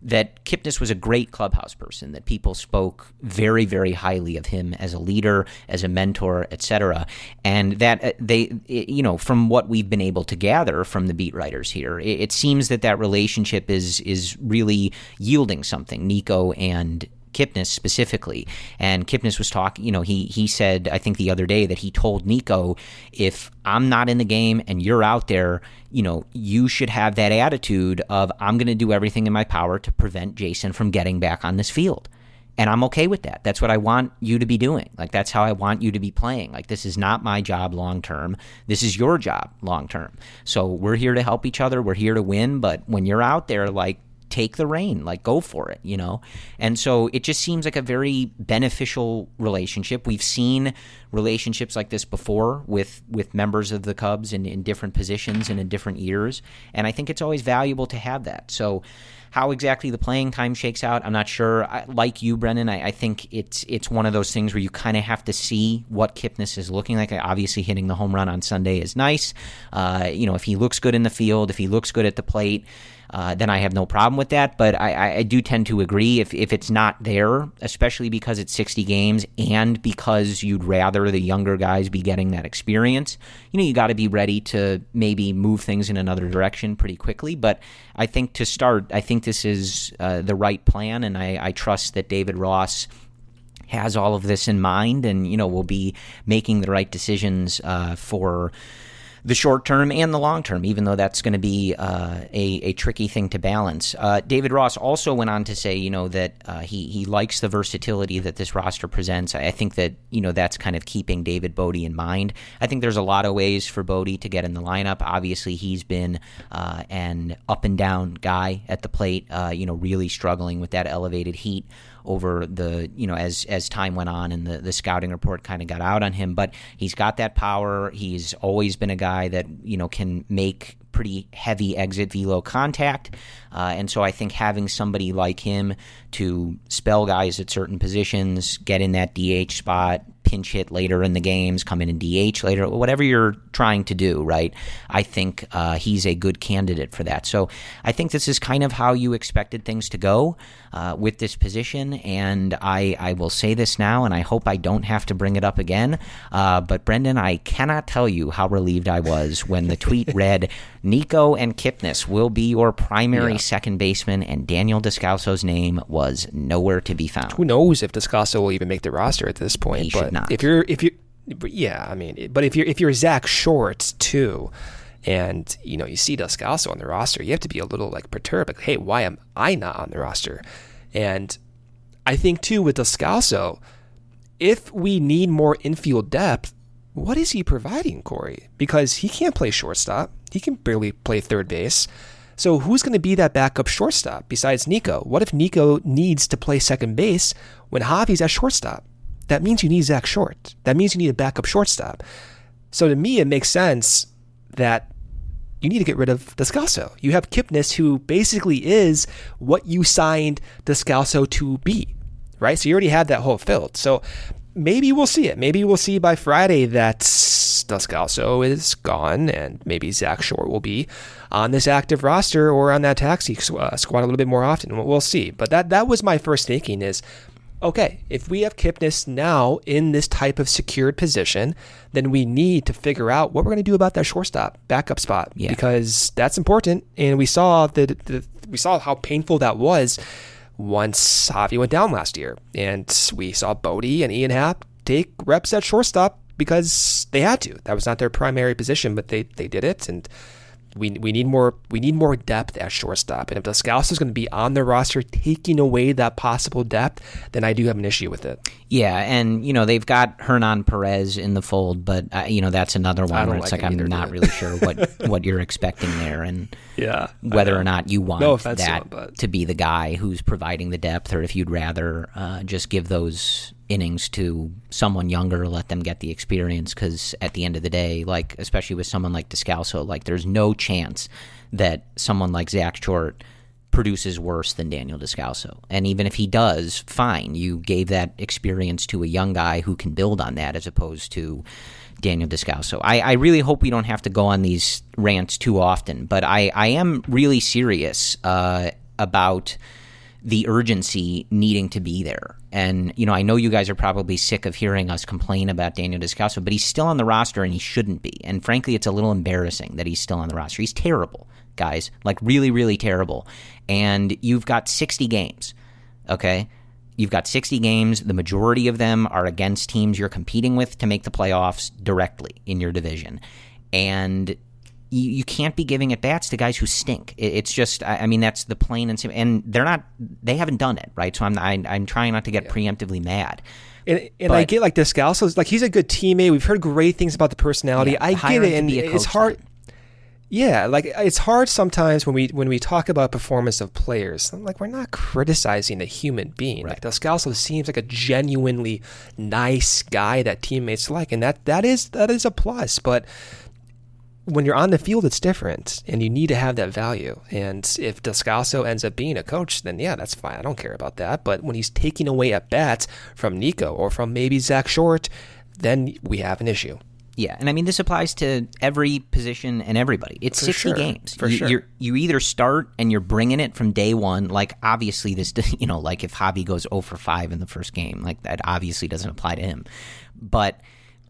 that Kipnis was a great clubhouse person, that people spoke very, very highly of him as a leader, as a mentor, etc. And that uh, they, you know, from what we've been able to gather from the beat writers here, it, it seems that that relationship is is really yielding something. Nico and Kipnis specifically. And Kipnis was talking, you know, he he said I think the other day that he told Nico, if I'm not in the game and you're out there, you know, you should have that attitude of I'm going to do everything in my power to prevent Jason from getting back on this field. And I'm okay with that. That's what I want you to be doing. Like that's how I want you to be playing. Like this is not my job long term. This is your job long term. So we're here to help each other. We're here to win, but when you're out there like take the reign, like go for it, you know? And so it just seems like a very beneficial relationship. We've seen relationships like this before with with members of the Cubs in, in different positions and in different years. And I think it's always valuable to have that. So how exactly the playing time shakes out, I'm not sure. I, like you, Brennan, I, I, think it's it's one of those things where you kind of have to see what Kipnis is looking like. Obviously, hitting the home run on Sunday is nice. Uh, you know, if he looks good in the field, if he looks good at the plate, uh, then I have no problem with that. But I, I, do tend to agree if, if it's not there, especially because it's 60 games and because you'd rather the younger guys be getting that experience, you know, you got to be ready to maybe move things in another direction pretty quickly. But I think to start, I think this is uh, the right plan, and I, I trust that David Ross has all of this in mind and you know will be making the right decisions uh, for the short term and the long term, even though that's going to be uh, a, a tricky thing to balance. Uh, David Ross also went on to say, you know, that uh, he he likes the versatility that this roster presents. I, I, think that you know that's kind of keeping David Bote in mind. I think there's a lot of ways for Bote to get in the lineup. Obviously, he's been uh, an up and down guy at the plate. Uh, you know, really struggling with that elevated heat over the you know as as time went on and the the scouting report kind of got out on him. But he's got that power. He's always been a guy that you know can make pretty heavy exit velo contact. Uh, and so I think having somebody like him to spell guys at certain positions, get in that DH spot, pinch hit later in the games, come in and DH later, whatever you're trying to do, right? I think uh, he's a good candidate for that. So I think this is kind of how you expected things to go uh, with this position. And I, I will say this now, and I hope I don't have to bring it up again. Uh, but Brendan, I cannot tell you how relieved I was when the tweet [laughs] read, Nico and Kipnis will be your primary yeah. second baseman, and Daniel Descalso's name was nowhere to be found. Who knows if Descalso will even make the roster at this point? He but not. If you're if you yeah, I mean, but if you're if you're Zach Short too, and you know you see Descalso on the roster, you have to be a little like perturbed. Like, hey, why am I not on the roster? And I think too with Descalso, if we need more infield depth, what is he providing, Corey? Because he can't play shortstop. He can barely play third base. So who's going to be that backup shortstop besides Nico? What if Nico needs to play second base when Javy's at shortstop? that means you need Zach Short. That means you need a backup shortstop. So to me, it makes sense that you need to get rid of Descalso. You have Kipnis, who basically is what you signed Descalso to be, right? So you already had that hole filled. So maybe we'll see it. Maybe we'll see by Friday that Descalso is gone, and maybe Zach Short will be on this active roster or on that taxi uh, squad a little bit more often. We'll see. But that that was my first thinking is okay, if we have Kipnis now in this type of secured position, then we need to figure out what we're going to do about that shortstop backup spot yeah. because that's important. And we saw that we saw how painful that was once Javy went down last year, and we saw Bote and Ian Happ take reps at shortstop because they had to. That was not their primary position, but they they did it and we, we need more we need more depth at shortstop. And if Descalso is going to be on the roster taking away that possible depth, then I do have an issue with it. Yeah, and you know they've got Hernan Perez in the fold, but uh, you know that's another one where it's like, like I'm not really sure what [laughs] what you're expecting there, and yeah, whether or not you want no that to, to, be the guy who's providing the depth, or if you'd rather uh, just give those innings to someone younger, let them get the experience. Because at the end of the day, like especially with someone like Descalso, like there's no chance that someone like Zach Short produces worse than Daniel Descalso. And even if he does, fine. You gave that experience to a young guy who can build on that, as opposed to Daniel Descalso. I, I really hope we don't have to go on these rants too often, but I, I am really serious uh, about the urgency needing to be there. And, you know, I know you guys are probably sick of hearing us complain about Daniel Descalso, but he's still on the roster and he shouldn't be. And frankly, it's a little embarrassing that he's still on the roster. He's terrible, guys. Like, really, really terrible. And you've got 60 games, okay? You've got 60 games. The majority of them are against teams you're competing with to make the playoffs directly in your division. And you, you can't be giving at bats to guys who stink. It, it's just, I, I, mean, that's the plain and simple. And they're not, they haven't done it, right? So I'm, I, am i am trying not to get yeah. preemptively mad. And, and but, I get like Descalso's like he's a good teammate. We've heard great things about the personality. Yeah, I get it, and it's hard. Then. Yeah, like it's hard sometimes when we when we talk about performance of players. Like we're not criticizing a human being. Right. Like Descalso seems like a genuinely nice guy that teammates like, and that that is that is a plus. But when you're on the field, it's different, and you need to have that value. And if Descalso ends up being a coach, then yeah, that's fine. I don't care about that. But when he's taking away at bats from Nico or from maybe Zach Short, then we have an issue. Yeah, and I mean this applies to every position and everybody. It's For sixty sure. games. For you, sure. You're, you either start and you're bringing it from day one. Like obviously this, [laughs] you know, like if Javy goes zero oh for five in the first game, like that obviously doesn't apply to him. But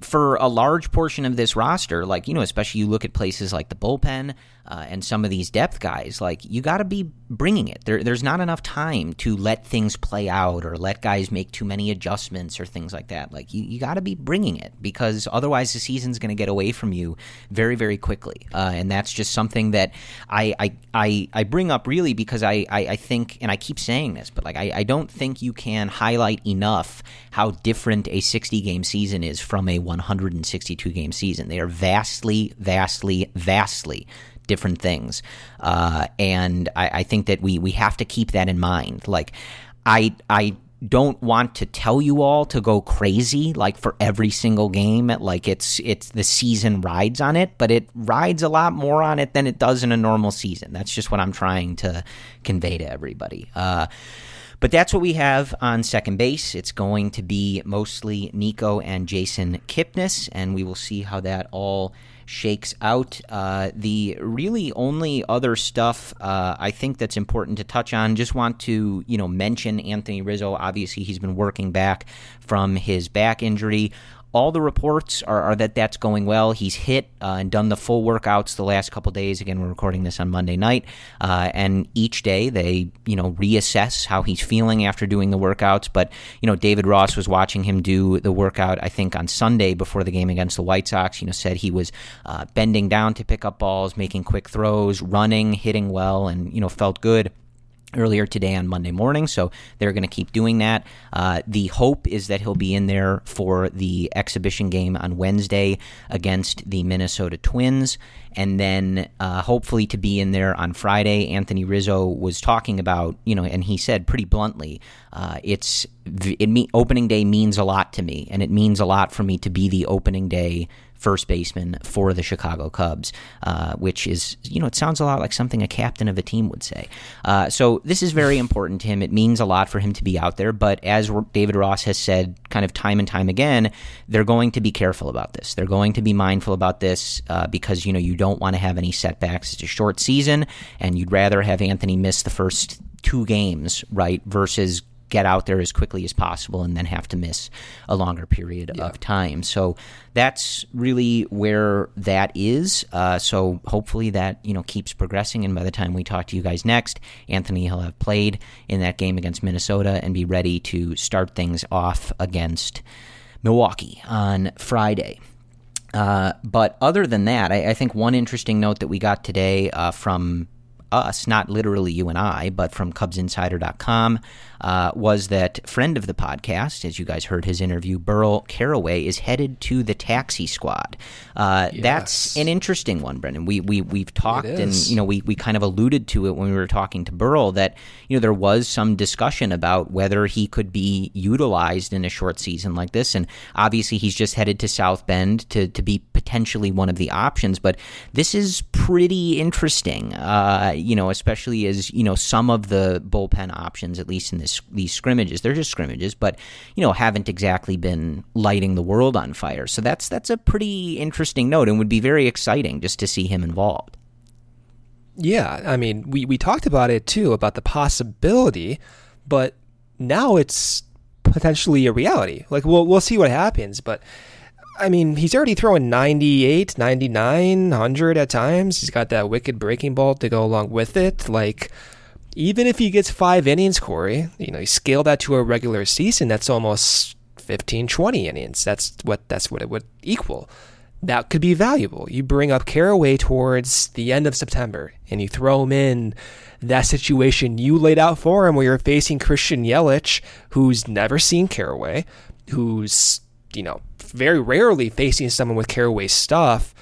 for a large portion of this roster, like, you know, especially you look at places like the bullpen, uh, and some of these depth guys, like you got to be bringing it. There, there's not enough time to let things play out or let guys make too many adjustments or things like that. Like you, you got to be bringing it because otherwise the season's going to get away from you very, very quickly. Uh, and that's just something that I, I, I, I bring up really because I, I, I, think, and I keep saying this, but like I, I don't think you can highlight enough how different a 60 game season is from a 162 game season. They are vastly, vastly, vastly different things. Uh, and I, I think that we, we have to keep that in mind. Like, I, I don't want to tell you all to go crazy like for every single game like it's it's the season rides on it but it rides a lot more on it than it does in a normal season that's just what i'm trying to convey to everybody uh, but that's what we have on second base. It's going to be mostly Nico and Jason Kipnis, and we will see how that all shakes out. Uh, the really only other stuff uh, I think that's important to touch on, just want to you know mention Anthony Rizzo. Obviously, he's been working back from his back injury all the reports are, are, that that's going well. He's hit uh, and done the full workouts the last couple days. Again, we're recording this on Monday night, uh, and each day they you know reassess how he's feeling after doing the workouts. But you know, David Ross was watching him do the workout. I think on Sunday before the game against the White Sox. You know, said he was uh, bending down to pick up balls, making quick throws, running, hitting well, and you know felt good earlier today on Monday morning. So they're going to keep doing that. Uh, the hope is that he'll be in there for the exhibition game on Wednesday against the Minnesota Twins. And then uh, hopefully to be in there on Friday. Anthony Rizzo was talking about, you know, and he said pretty bluntly, uh, it's it me, opening day means a lot to me, and it means a lot for me to be the opening day first baseman for the Chicago Cubs, uh, which is, you know, it sounds a lot like something a captain of a team would say. Uh, so this is very important to him. It means a lot for him to be out there. But as David Ross has said, kind of time and time again, they're going to be careful about this. They're going to be mindful about this uh, because, you know, you don't want to have any setbacks. It's a short season, and you'd rather have Anthony miss the first two games, right, versus get out there as quickly as possible and then have to miss a longer period yeah. of time. So that's really where that is. Uh, so hopefully that you know keeps progressing, and by the time we talk to you guys next, Anthony will have played in that game against Minnesota and be ready to start things off against Milwaukee on Friday. Uh, but other than that, I, I, think one interesting note that we got today uh, from us, not literally you and I, but from CubsInsider.com, uh, was that friend of the podcast, as you guys heard his interview, Burl Carraway is headed to the taxi squad. Uh, yes. That's an interesting one, Brendan. We, we, we've talked and, you know, we, we kind of alluded to it when we were talking to Burl that, you know, there was some discussion about whether he could be utilized in a short season like this. And obviously he's just headed to South Bend to, to be potentially one of the options. But this is pretty interesting, uh, you know, especially as, you know, some of the bullpen options, at least in this these scrimmages. They're just scrimmages, but you know haven't exactly been lighting the world on fire. So that's that's a pretty interesting note, and would be very exciting just to see him involved. Yeah, I mean, we we talked about it too about the possibility, but now it's potentially a reality. Like we'll we'll see what happens, but I mean, he's already throwing 98, 99, 100 at times. He's got that wicked breaking ball to go along with it. Like even if he gets five innings, Corey, you know, you scale that to a regular season, that's almost 15, 20 innings. That's what that's what it would equal. That could be valuable. You bring up Carraway towards the end of September and you throw him in that situation you laid out for him where you're facing Christian Yelich, who's never seen Carraway, who's, you know, very rarely facing someone with Carraway stuff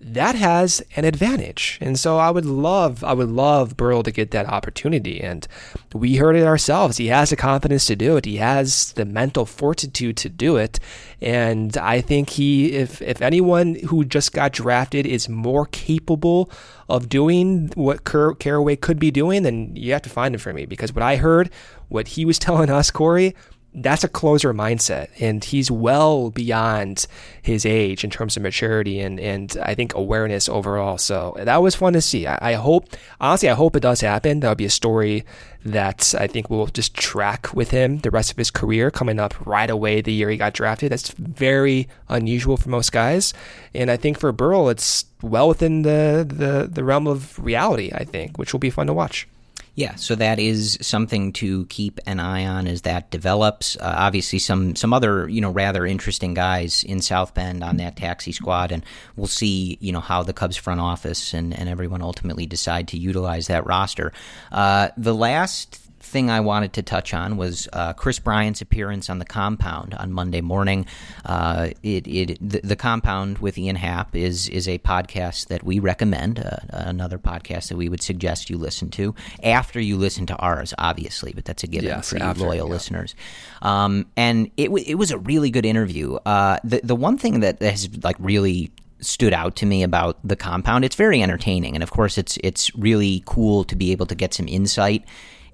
that has an advantage. And so I would love, I would love Burl to get that opportunity. And we heard it ourselves. He has the confidence to do it. He has the mental fortitude to do it. And I think he, if, if anyone who just got drafted is more capable of doing what Car- Carraway could be doing, then you have to find him for me. Because what I heard, what he was [laughs] telling us, Corey, that's a closer mindset and he's well beyond his age in terms of maturity and, and I think awareness overall. So that was fun to see. I, I hope, honestly, I hope it does happen. That'll be a story that I think will just track with him the rest of his career coming up right away the year he got drafted. That's very unusual for most guys. And I think for Burl, it's well within the, the, the realm of reality, I think, which will be fun to watch. Yeah, so that is something to keep an eye on as that develops. Uh, obviously, some some other you know rather interesting guys in South Bend on that taxi squad, and we'll see you know how the Cubs front office and, and everyone ultimately decide to utilize that roster. Uh, the last thing I wanted to touch on was uh, Kris Bryant's appearance on the Compound on Monday morning. Uh, it, it the, the, Compound with Ian Happ is is a podcast that we recommend, uh, another podcast that we would suggest you listen to after you listen to ours, obviously, but that's a given yes, for you after, loyal yeah. listeners. Um, and it it was a really good interview. Uh, the the one thing that has like really stood out to me about the compound. It's very entertaining, and of course, it's it's really cool to be able to get some insight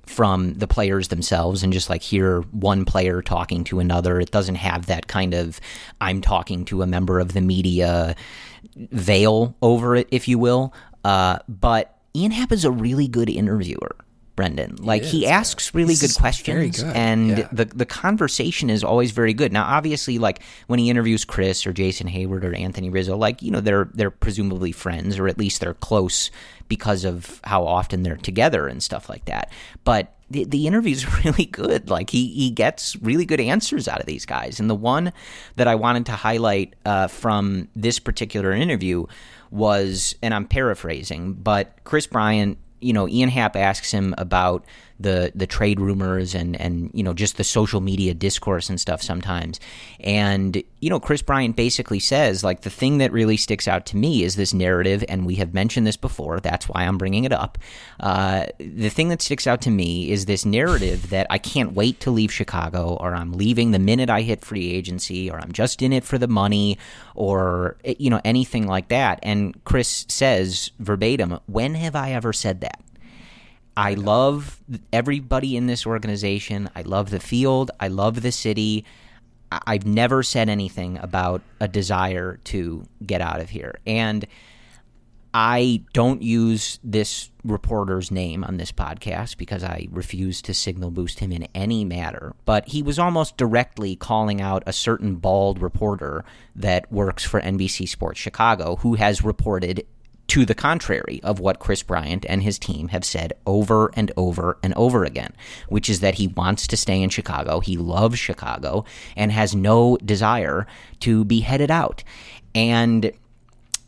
from the players themselves and just like hear one player talking to another. It doesn't have that kind of I'm talking to a member of the media veil over it, if you will. Uh, but Ian Happ is a really good interviewer. Brendan. Like he, he asks really good questions, good. and yeah. the the conversation is always very good. Now, obviously, like when he interviews Kris or Jason Heyward or Anthony Rizzo, like you know they're they're presumably friends or at least they're close because of how often they're together and stuff like that. But the, the interviews are [laughs] really good. Like he he gets really good answers out of these guys. And the one that I wanted to highlight uh, from this particular interview was, and I'm paraphrasing, but Kris Bryant you know, Ian Happ asks him about the the trade rumors and and you know just the social media discourse and stuff sometimes. And you know, Kris Bryant basically says like the thing that really sticks out to me is this narrative, and we have mentioned this before. That's why I'm bringing it up. Uh, the thing that sticks out to me is this narrative that I can't wait to leave Chicago, or I'm leaving the minute I hit free agency, or I'm just in it for the money, or you know anything like that. And Kris says verbatim, "When have I ever said that?" I love everybody in this organization. I love the field. I love the city. I've never said anything about a desire to get out of here. And I don't use this reporter's name on this podcast because I refuse to signal boost him in any matter. But he was almost directly calling out a certain bald reporter that works for NBC Sports Chicago who has reported to the contrary of what Kris Bryant and his team have said over and over and over again, which is that he wants to stay in Chicago. He loves Chicago and has no desire to be headed out. And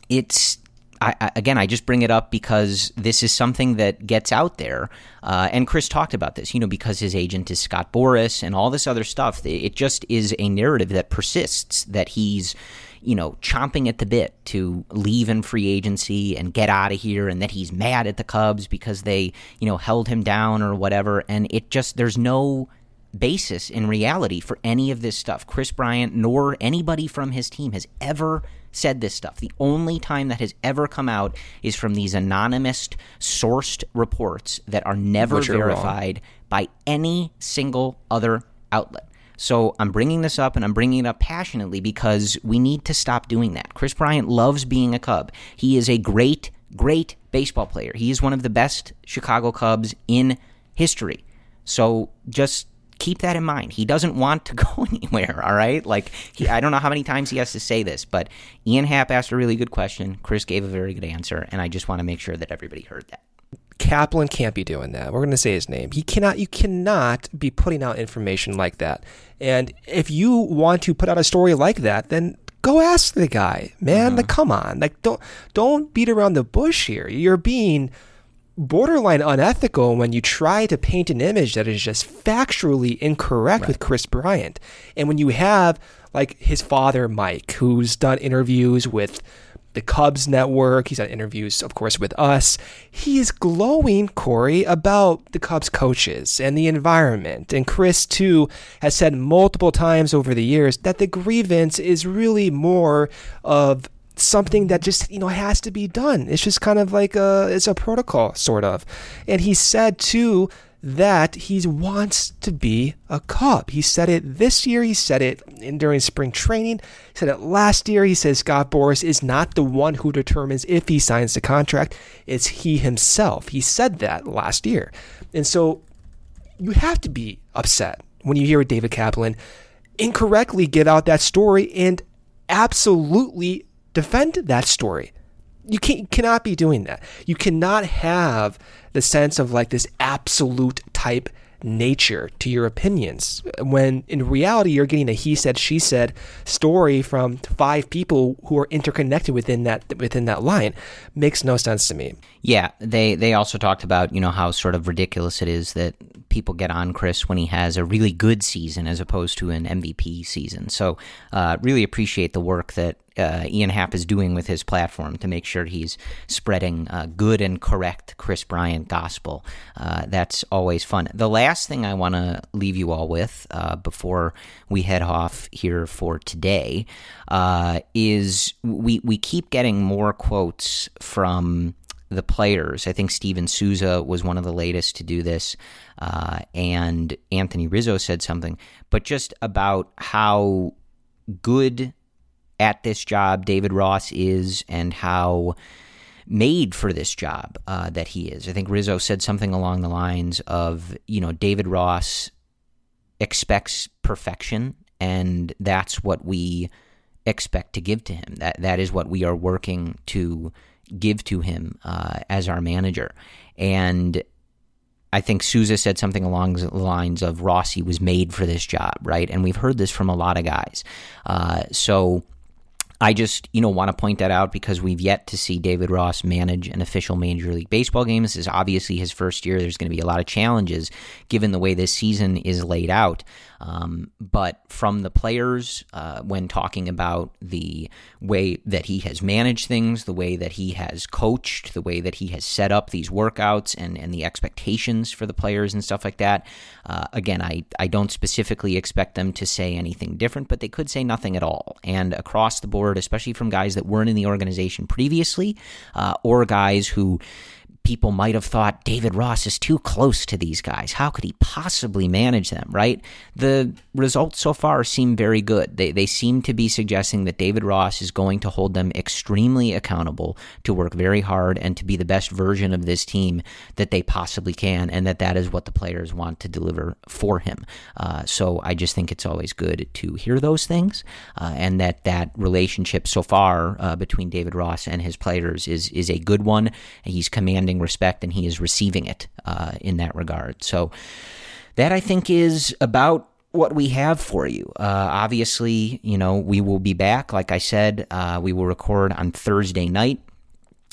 it's I, again, I just bring it up because this is something that gets out there. Uh, and Kris talked about this, you know, because his agent is Scott Boras and all this other stuff. It just is a narrative that persists that he's you know, chomping at the bit to leave in free agency and get out of here, and that he's mad at the Cubs because they, you know, held him down or whatever. And it just, there's no basis in reality for any of this stuff. Kris Bryant nor anybody from his team has ever said this stuff. The only time that has ever come out is from these anonymous sourced reports that are never verified by any single other outlet. So I'm bringing this up and I'm bringing it up passionately because we need to stop doing that. Kris Bryant loves being a Cub. He is a great, great baseball player. He is one of the best Chicago Cubs in history. So just keep that in mind. He doesn't want to [laughs] go anywhere, all right? Like, he, I don't know how many times he has to say this, but Ian Happ asked a really good question. Kris gave a very good answer, and I just want to make sure that everybody heard that. Kaplan can't be doing that. We're going to say his name. He cannot. You cannot be putting out information like that. And if you want to put out a story like that, then go ask the guy, man. Like, uh-huh. come on. Like, don't don't beat around the bush here. You're being borderline unethical when you try to paint an image that is just factually incorrect right. with Kris Bryant. And when you have like his father, Mike, who's done interviews with the Cubs network. He's had interviews, of course, with us. He is glowing, Corey, about the Cubs coaches and the environment. And Kris, too, has said multiple times over the years that the grievance is really more of something that just you know has to be done. It's just kind of like a it's a protocol sort of. And he said too that he wants to be a Cub. He said it this year. He said it in, during spring training. He said it last year. He says Scott Boras is not the one who determines if he signs the contract. It's he himself. He said that last year. And so you have to be upset when you hear David Kaplan incorrectly give out that story and absolutely defend that story you can, cannot be doing that. You cannot have the sense of like this absolute type nature to your opinions. When in reality you're getting a he said she said story from five people who are interconnected within that within that line. Makes no sense to me. Yeah they they also talked about you know how sort of ridiculous it is that people get on Kris when he has a really good season as opposed to an MVP season. So, uh, really appreciate the work that uh, Ian Happ is doing with his platform to make sure he's spreading uh, good and correct Kris Bryant gospel. Uh, that's always fun. The last thing I want to leave you all with uh, before we head off here for today uh, is we we keep getting more quotes from the players. I think Steven Souza was one of the latest to do this, uh, and Anthony Rizzo said something, but just about how good at this job David Ross is and how made for this job uh, that he is. I think Rizzo said something along the lines of, you know, David Ross expects perfection, and that's what we expect to give to him. That that is what we are working to give to him uh, as our manager. And I think Souza said something along the lines of Rossi was made for this job, right? And we've heard this from a lot of guys. Uh, so I just, you know, want to point that out because we've yet to see David Ross manage an official Major League Baseball game. This is obviously his first year. There's going to be a lot of challenges given the way this season is laid out. Um, but from the players, uh, when talking about the way that he has managed things, the way that he has coached, the way that he has set up these workouts and, and the expectations for the players and stuff like that, uh, again, I, I don't specifically expect them to say anything different, but they could say nothing at all. And across the board, especially from guys that weren't in the organization previously uh, or guys who people might have thought David Ross is too close to these guys. How could he possibly manage them, right? The results so far seem very good. They, they seem to be suggesting that David Ross is going to hold them extremely accountable to work very hard and to be the best version of this team that they possibly can, and that that is what the players want to deliver for him. Uh, so I just think it's always good to hear those things, uh, and that that relationship so far uh, between David Ross and his players is is a good one. He's commanding demanding respect and he is receiving it uh, in that regard. So that I think is about what we have for you. Uh, obviously, you know, we will be back. Like I said, uh, we will record on Thursday night.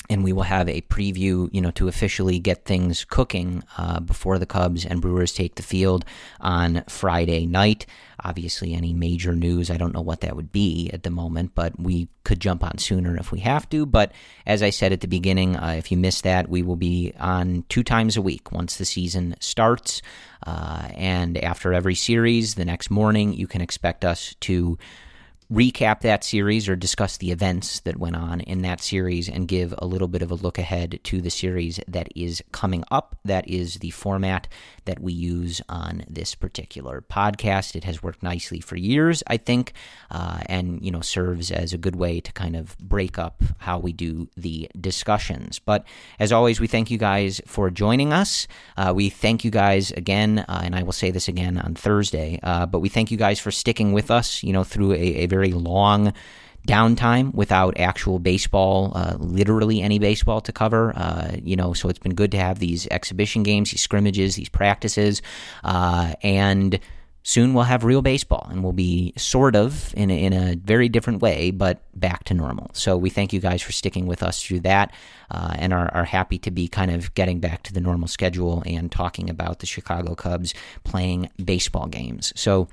And we will have a preview, you know, to officially get things cooking uh, before the Cubs and Brewers take the field on Friday night. Obviously, any major news, I don't know what that would be at the moment, but we could jump on sooner if we have to. But as I said at the beginning, uh, if you missed that, we will be on two times a week once the season starts. Uh, and after every series, the next morning, you can expect us to recap that series or discuss the events that went on in that series and give a little bit of a look ahead to the series that is coming up. That is the format that we use on this particular podcast. It has worked nicely for years, I think, uh, and you know serves as a good way to kind of break up how we do the discussions. But as always, we thank you guys for joining us. Uh, we thank you guys again, uh, and I will say this again on Thursday. Uh, but we thank you guys for sticking with us. You know, through a, a very long downtime without actual baseball, uh, literally any baseball to cover. Uh, you know, so it's been good to have these exhibition games, these scrimmages, these practices, uh, and soon we'll have real baseball and we'll be sort of in a, in a very different way, but back to normal. So we thank you guys for sticking with us through that uh, and are, are happy to be kind of getting back to the normal schedule and talking about the Chicago Cubs playing baseball games. So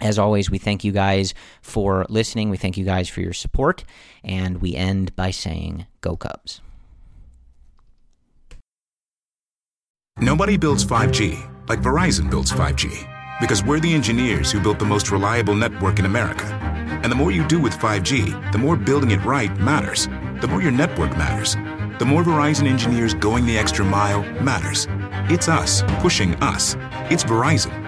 as always, we thank you guys for listening. We thank you guys for your support. And we end by saying, Go Cubs. Nobody builds 5G like Verizon builds 5G because we're the engineers who built the most reliable network in America. And the more you do with 5G, the more building it right matters. The more your network matters. The more Verizon engineers going the extra mile matters. It's us pushing us. It's Verizon